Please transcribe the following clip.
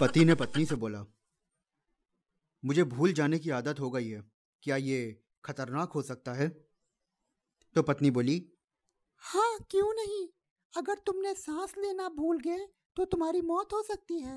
पति ने पत्नी से बोला, मुझे भूल जाने की आदत हो गई है। क्या ये खतरनाक हो सकता है? तो पत्नी बोली हाँ क्यों नहीं? अगर तुमने सांस लेना भूल गए तो तुम्हारी मौत हो सकती है।